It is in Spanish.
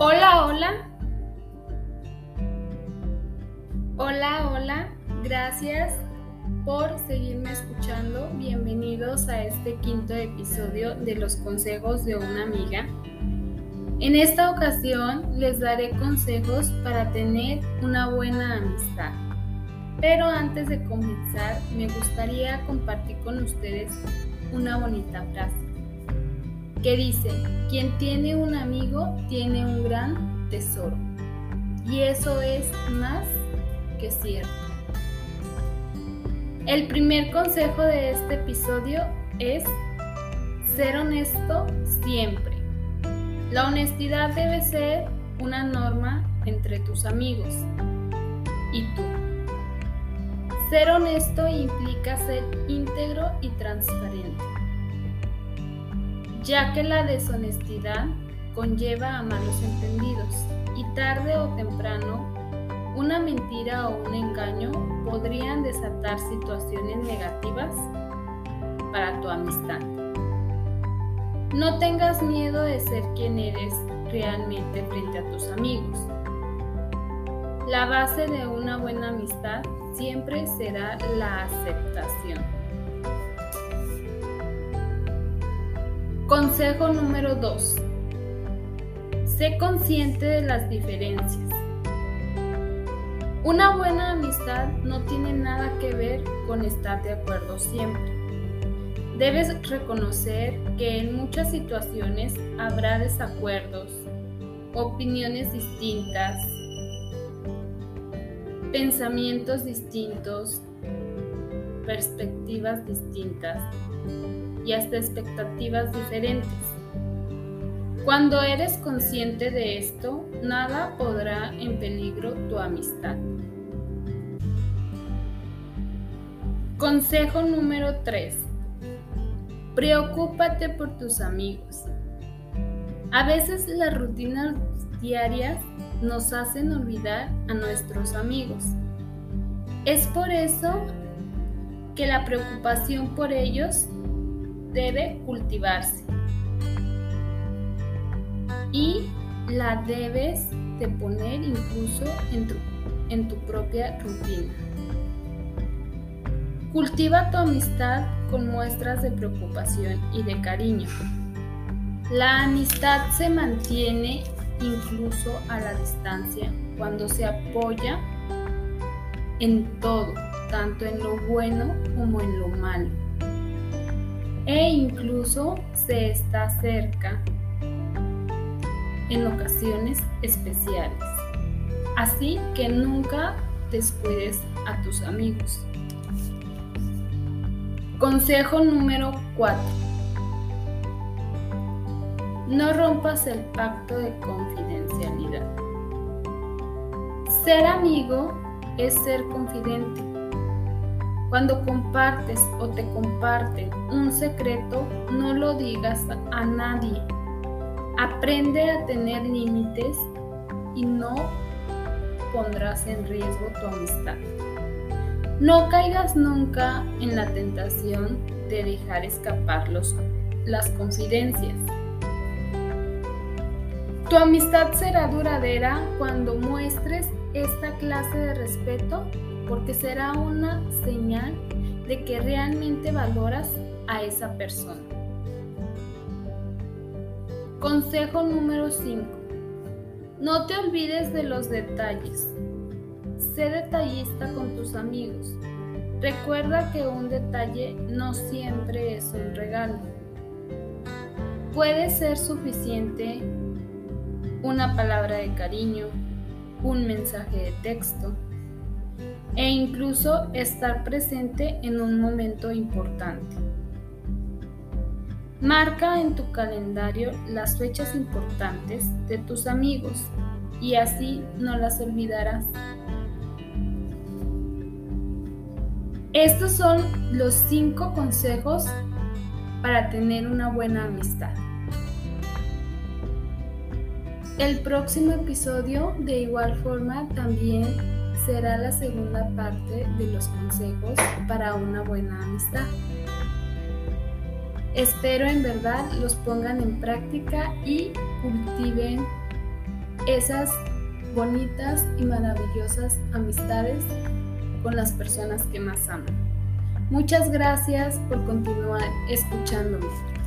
Hola, hola. Hola, hola. Gracias por seguirme escuchando. Bienvenidos a este quinto episodio de los consejos de una amiga. En esta ocasión les daré consejos para tener una buena amistad. Pero antes de comenzar, me gustaría compartir con ustedes una bonita frase que dice, quien tiene un amigo tiene un gran tesoro. Y eso es más que cierto. El primer consejo de este episodio es ser honesto siempre. La honestidad debe ser una norma entre tus amigos y tú. Ser honesto implica ser íntegro y transparente, ya que la deshonestidad conlleva a malos entendidos y tarde o temprano una mentira o un engaño podrían desatar situaciones negativas para tu amistad. No tengas miedo de ser quien eres realmente frente a tus amigos. La base de una buena amistad siempre será la aceptación. Consejo número 2. Sé consciente de las diferencias. Una buena amistad no tiene nada que ver con estar de acuerdo siempre. Debes reconocer que en muchas situaciones habrá desacuerdos, opiniones distintas, pensamientos distintos, perspectivas distintas y hasta expectativas diferentes. Cuando eres consciente de esto, nada podrá en peligro tu amistad. Consejo número 3. Preocúpate por tus amigos. A veces las rutinas diarias nos hacen olvidar a nuestros amigos. Es por eso que la preocupación por ellos debe cultivarse y la debes de poner incluso en tu, propia rutina. Cultiva tu amistad con muestras de preocupación y de cariño. La amistad se mantiene incluso a la distancia cuando se apoya en todo, tanto en lo bueno como en lo malo. E incluso se está cerca en ocasiones especiales. Así que nunca descuides a tus amigos. Consejo número 4. No rompas el pacto de confidencialidad. Ser amigo es ser confidente. Cuando compartes o te comparten un secreto, no lo digas a nadie. Aprende a tener límites y no pondrás en riesgo tu amistad. No caigas nunca en la tentación de dejar escapar las confidencias. Tu amistad será duradera cuando muestres esta clase de respeto porque será una señal de que realmente valoras a esa persona. Consejo número 5. No te olvides de los detalles. Sé detallista con tus amigos. Recuerda que un detalle no siempre es un regalo. Puede ser suficiente una palabra de cariño, un mensaje de texto e incluso estar presente en un momento importante. Marca en tu calendario las fechas importantes de tus amigos y así no las olvidarás. Estos son los cinco consejos para tener una buena amistad. El próximo episodio de igual forma también será la segunda parte de los consejos para una buena amistad. Espero en verdad los pongan en práctica y cultiven esas bonitas y maravillosas amistades con las personas que más aman. Muchas gracias por continuar escuchándome.